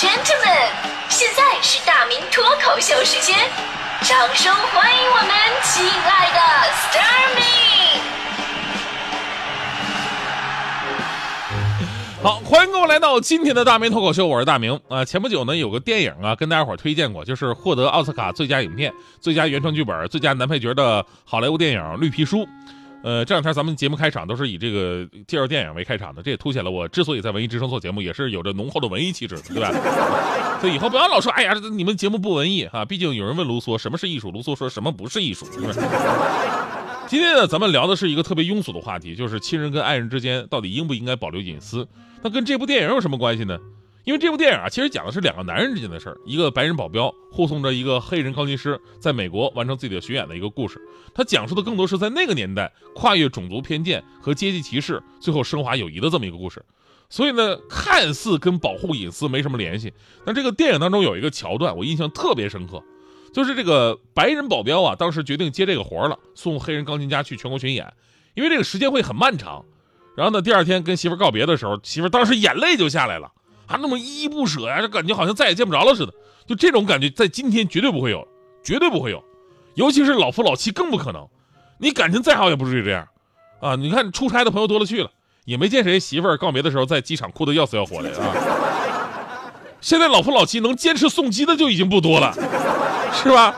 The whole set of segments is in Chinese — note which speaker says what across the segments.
Speaker 1: gentlemen，现在是大明脱口秀时间，掌声欢迎我们亲爱的 Starmy。
Speaker 2: 好，欢迎各位来到今天的大明脱口秀，我是大明啊、前不久呢，有个电影啊，跟大家伙儿推荐过，就是获得奥斯卡最佳影片、最佳原创剧本、最佳男配角的好莱坞电影《绿皮书》。呃，这两天咱们节目开场都是以这个介绍电影为开场的，这也凸显了我之所以在文艺之声做节目，也是有着浓厚的文艺气质的，对吧？所以以后不要老说，哎呀，这你们节目不文艺啊！毕竟有人问卢梭什么是艺术，卢梭说什么不是艺术？今天呢，咱们聊的是一个特别庸俗的话题，就是亲人跟爱人之间到底应不应该保留隐私？那跟这部电影有什么关系呢？因为这部电影啊，其实讲的是两个男人之间的事儿，一个白人保镖护送着一个黑人钢琴师在美国完成自己的巡演的一个故事。它讲述的更多是在那个年代跨越种族偏见和阶级歧视，最后升华友谊的这么一个故事。所以呢，看似跟保护隐私没什么联系，但这个电影当中有一个桥段，我印象特别深刻，就是这个白人保镖啊，当时决定接这个活儿了，送黑人钢琴家去全国巡演，因为这个时间会很漫长。然后呢，第二天跟媳妇告别的时候，媳妇当时眼泪就下来了，还那么依依不舍呀，这感觉好像再也见不着了似的。就这种感觉，在今天绝对不会有，绝对不会有，尤其是老夫老妻更不可能。你感情再好也不至于这样，啊！你看出差的朋友多了去了，也没见谁媳妇儿告别的时候在机场哭得要死要活的啊。现在老夫老妻能坚持送机的就已经不多了，是吧？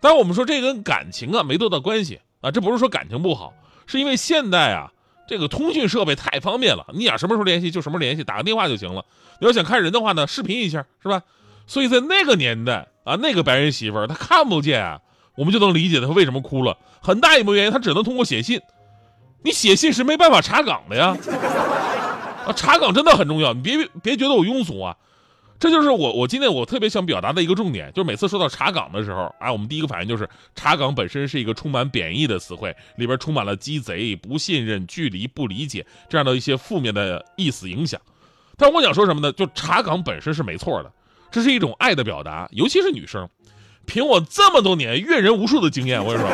Speaker 2: 但我们说这跟感情啊没多大关系啊，这不是说感情不好，是因为现代啊这个通讯设备太方便了，你想什么时候联系就什么联系，打个电话就行了。你要想看人的话呢，视频一下是吧？所以在那个年代啊，那个白人媳妇儿她看不见啊，我们就能理解她为什么哭了。很大一部分原因，她只能通过写信。你写信是没办法查岗的呀，啊，查岗真的很重要。你别别觉得我庸俗啊，这就是我我今天我特别想表达的一个重点，就是每次说到查岗的时候啊，我们第一个反应就是查岗本身是一个充满贬义的词汇，里边充满了鸡贼、不信任、距离、不理解这样的一些负面的意思影响。但我想说什么呢？就查岗本身是没错的，这是一种爱的表达，尤其是女生。凭我这么多年阅人无数的经验，我跟你说，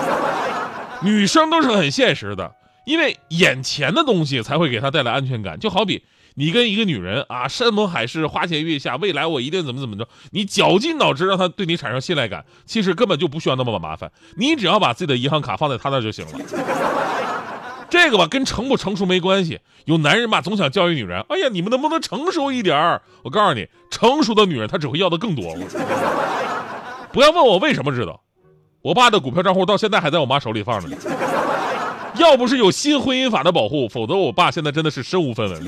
Speaker 2: 女生都是很现实的，因为眼前的东西才会给她带来安全感。就好比你跟一个女人啊，山盟海誓、花前月下，未来我一定怎么怎么着，你绞尽脑汁让她对你产生信赖感，其实根本就不需要那么麻烦，你只要把自己的银行卡放在她那就行了。这个吧，跟成不成熟没关系。有男人吧，总想教育女人，哎呀，你们能不能成熟一点儿？我告诉你，成熟的女人她只会要的更多。不要问我为什么知道，我爸的股票账户到现在还在我妈手里放着呢。要不是有新婚姻法的保护，否则我爸现在真的是身无分文。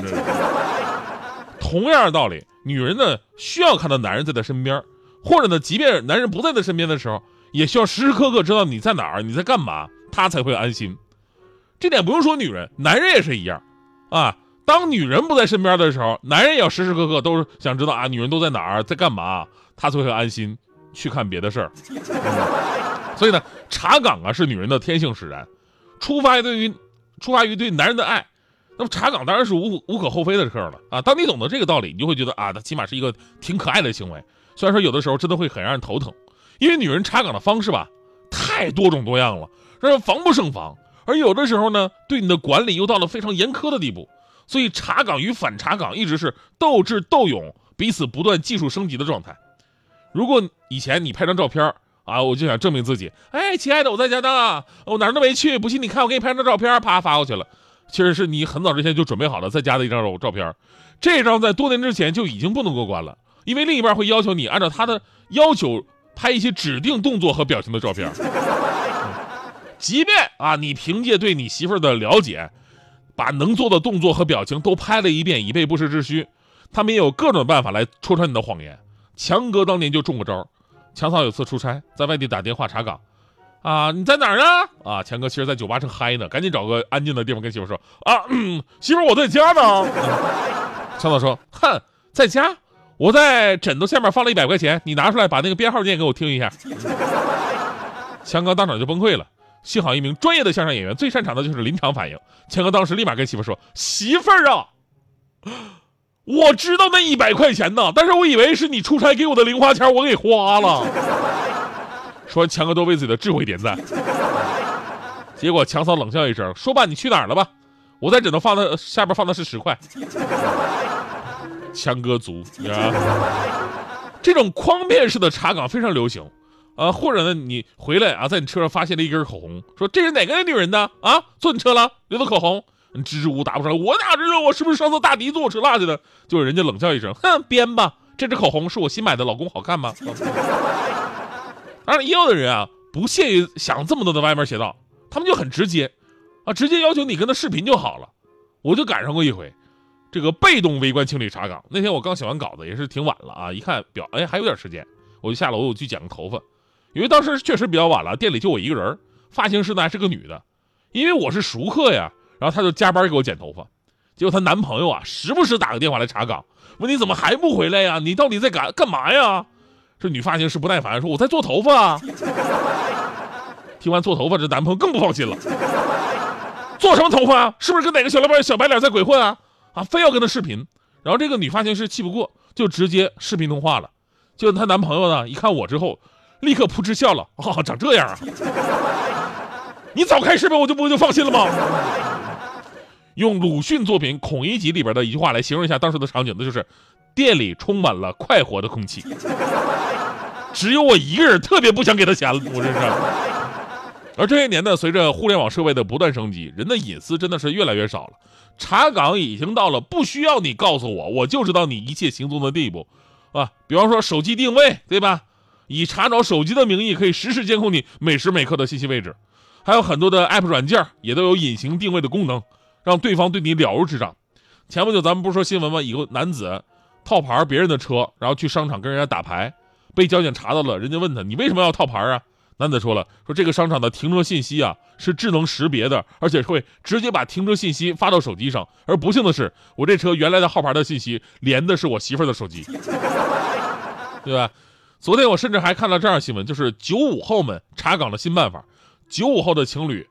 Speaker 2: 同样的道理，女人呢需要看到男人在她身边，或者呢，即便男人不在她身边的时候，也需要时时刻刻知道你在哪儿，你在干嘛，她才会安心。这点不用说，女人，男人也是一样，啊，当女人不在身边的时候，男人也要时时刻刻都是想知道啊，女人都在哪儿，在干嘛，他才会安心去看别的事儿。所以呢，查岗啊是女人的天性使然，出发于对于出发于对男人的爱，那么查岗当然是无无可厚非的事儿了啊。当你懂得这个道理，你就会觉得啊，它起码是一个挺可爱的行为。虽然说有的时候真的会很让人头疼，因为女人查岗的方式吧太多种多样了，让人防不胜防。而有的时候呢，对你的管理又到了非常严苛的地步，所以查岗与反查岗一直是斗智斗勇、彼此不断技术升级的状态。如果以前你拍张照片啊，我就想证明自己，哎，亲爱的，我在家呢，我哪儿都没去，不信你看，我给你拍张照片，啪发过去了。其实是你很早之前就准备好了在家的一张照片，这张在多年之前就已经不能过关了，因为另一半会要求你按照他的要求拍一些指定动作和表情的照片。即便啊，你凭借对你媳妇儿的了解，把能做的动作和表情都拍了一遍，以备不时之需，他们也有各种办法来戳穿你的谎言。强哥当年就中过招，强嫂有次出差，在外地打电话查岗，啊，你在哪儿呢？啊，强哥其实在酒吧正嗨呢，赶紧找个安静的地方跟媳妇说，啊，媳妇我在家呢。强子说，哼，在家，我在枕头下面放了一百块钱，你拿出来把那个编号念给我听一下。强哥当场就崩溃了。幸好一名专业的相声演员，最擅长的就是临场反应。强哥当时立马跟媳妇说：“媳妇儿啊，我知道那一百块钱呢，但是我以为是你出差给我的零花钱，我给花了。”说完，强哥都为自己的智慧点赞。结果强嫂冷笑一声：“说吧，你去哪儿了吧？我在枕头放的下边放的是十块。”强哥族，你知道这种诓骗式的查岗非常流行，啊，或者呢，你回来啊，在你车上发现了一根口红，说这是哪个女人的啊？坐你车了，留的口红，你支支吾吾答不上来，我哪知道我是不是上次大迪坐我车落下的？就人家冷笑一声，哼，编吧，这支口红是我新买的，老公好看吗？当然，也有的人啊，不屑于想这么多的歪门邪道，他们就很直接，啊，直接要求你跟他视频就好了。我就赶上过一回，这个被动围观清理查岗。那天我刚写完稿子，也是挺晚了啊，一看表，哎，还有点时间，我就下楼我去剪个头发。因为当时确实比较晚了，店里就我一个人，发型师呢还是个女的，因为我是熟客呀，然后她就加班给我剪头发。结果她男朋友啊，时不时打个电话来查岗，问你怎么还不回来呀？你到底在干干嘛呀？这女发型师不耐烦说：“我在做头发啊。”听完做头发，这男朋友更不放心了：“做什么头发啊？是不是跟哪个小老板小白脸在鬼混啊？啊，非要跟他视频。”然后这个女发型师气不过，就直接视频通话了。就她男朋友呢，一看我之后，立刻扑哧笑了：“哦，长这样啊？你早开视频，我就不就放心了吗？”用鲁迅作品《孔乙己》里边的一句话来形容一下当时的场景，那就是店里充满了快活的空气。只有我一个人特别不想给他钱了，我这是。而这些年呢，随着互联网设备的不断升级，人的隐私真的是越来越少了。查岗已经到了不需要你告诉我，我就知道你一切行踪的地步，啊，比方说手机定位，对吧？以查找手机的名义，可以实时监控你每时每刻的信息位置。还有很多的 app 软件也都有隐形定位的功能，让对方对你了如指掌。前不久咱们不是说新闻吗？一个男子套牌别人的车，然后去商场跟人家打牌。被交警查到了，人家问他：“你为什么要套牌啊？”男子说了：“说这个商场的停车信息啊是智能识别的，而且会直接把停车信息发到手机上。而不幸的是，我这车原来的号牌的信息连的是我媳妇儿的手机，对吧？昨天我甚至还看到这样新闻，就是九五后们查岗的新办法：九五后的情侣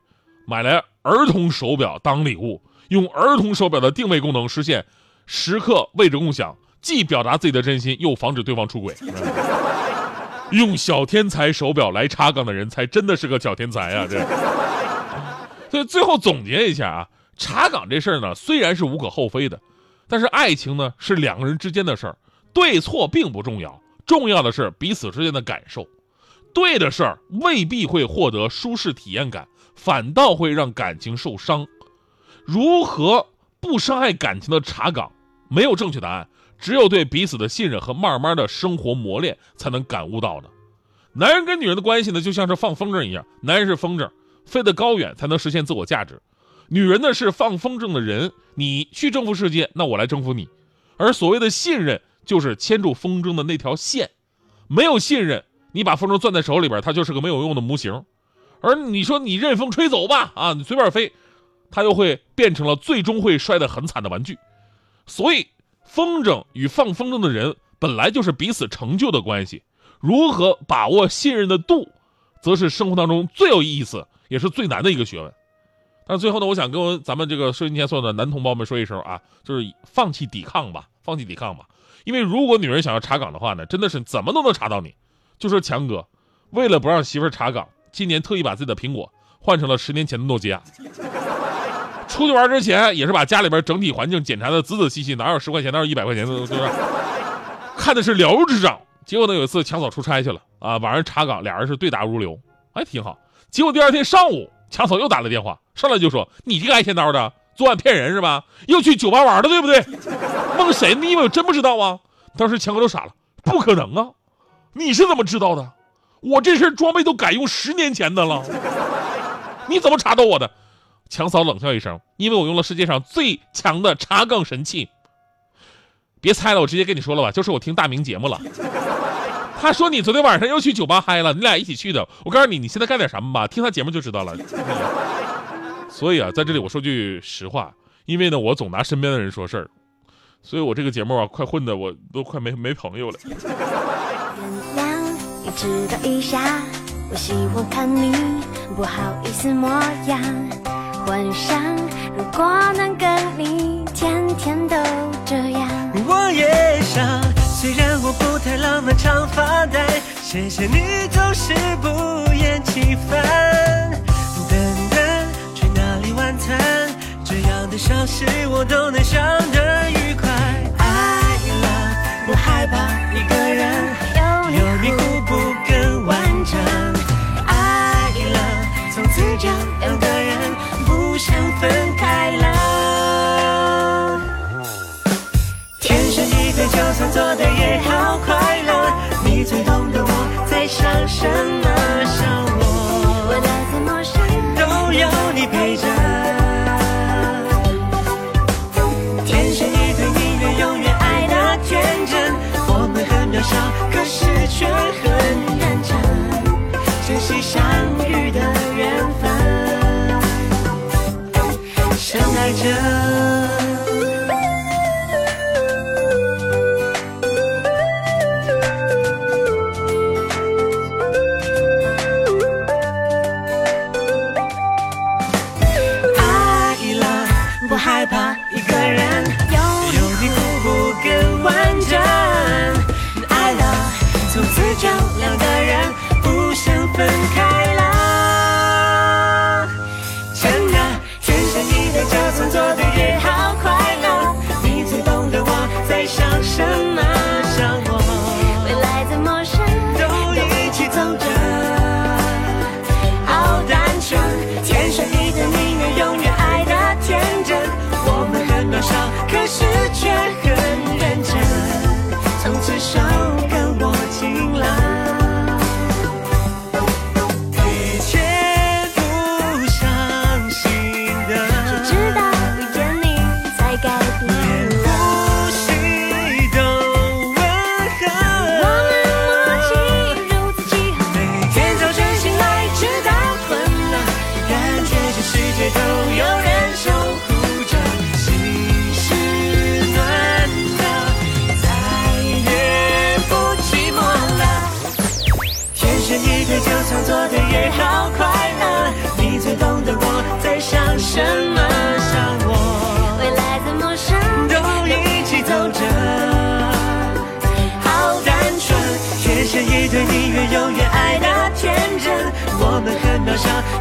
Speaker 2: 买来儿童手表当礼物，用儿童手表的定位功能实现时刻位置共享，既表达自己的真心，又防止对方出轨。”用小天才手表来查岗的人才真的是个小天才啊！这，所以最后总结一下啊，查岗这事儿呢，虽然是无可厚非的，但是爱情呢是两个人之间的事儿，对错并不重要，重要的是彼此之间的感受。对的事儿未必会获得舒适体验感，反倒会让感情受伤。如何不伤害感情的查岗，没有正确答案。只有对彼此的信任和慢慢的生活磨练，才能感悟到的。男人跟女人的关系呢，就像是放风筝一样，男人是风筝，飞得高远才能实现自我价值；女人呢是放风筝的人，你去征服世界，那我来征服你。而所谓的信任，就是牵住风筝的那条线。没有信任，你把风筝攥在手里边，它就是个没有用的模型。而你说你任风吹走吧，啊，你随便飞，它又会变成了最终会摔得很惨的玩具。所以。风筝与放风筝的人本来就是彼此成就的关系，如何把握信任的度，则是生活当中最有意思也是最难的一个学问。但最后呢，我想跟咱们这个收音机前所有的男同胞们说一声啊，就是放弃抵抗吧，放弃抵抗吧。因为如果女人想要查岗的话呢，真的是怎么都能查到你。就说强哥，为了不让媳妇查岗，今年特意把自己的苹果换成了十年前的诺基亚。出去玩之前也是把家里边整体环境检查的仔仔细细，哪有十块钱，哪有一百块钱的，对吧？看的是了如指掌。结果呢，有一次强嫂出差去了啊，晚上查岗，俩人是对答如流，还挺好。结果第二天上午，强嫂又打了电话，上来就说：“你这个挨千刀的，昨晚骗人是吧？又去酒吧玩了，对不对？蒙谁？你以为我真不知道啊？”当时强哥都傻了，不可能啊！你是怎么知道的？我这身装备都改用十年前的了，你怎么查到我的？强嫂冷笑一声：“因为我用了世界上最强的查岗神器。”别猜了，我直接跟你说了吧，就是我听大明节目了。他说你昨天晚上又去酒吧嗨了，你俩一起去的。我告诉你，你现在干点什么吧，听他节目就知道了。所以啊，在这里我说句实话，因为呢，我总拿身边的人说事儿，所以我这个节目啊，快混的我都快没没朋友了。我喜欢看你不好意思模样。晚上，如果能跟你天天都这样。我也想，虽然我不太浪漫，常发呆。谢谢你总是不厌其烦。等等，去哪里晚餐？这样的小事我都能想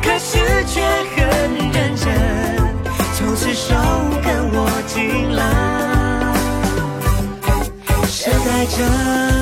Speaker 3: 可是却很认真从此收看我情郎深爱着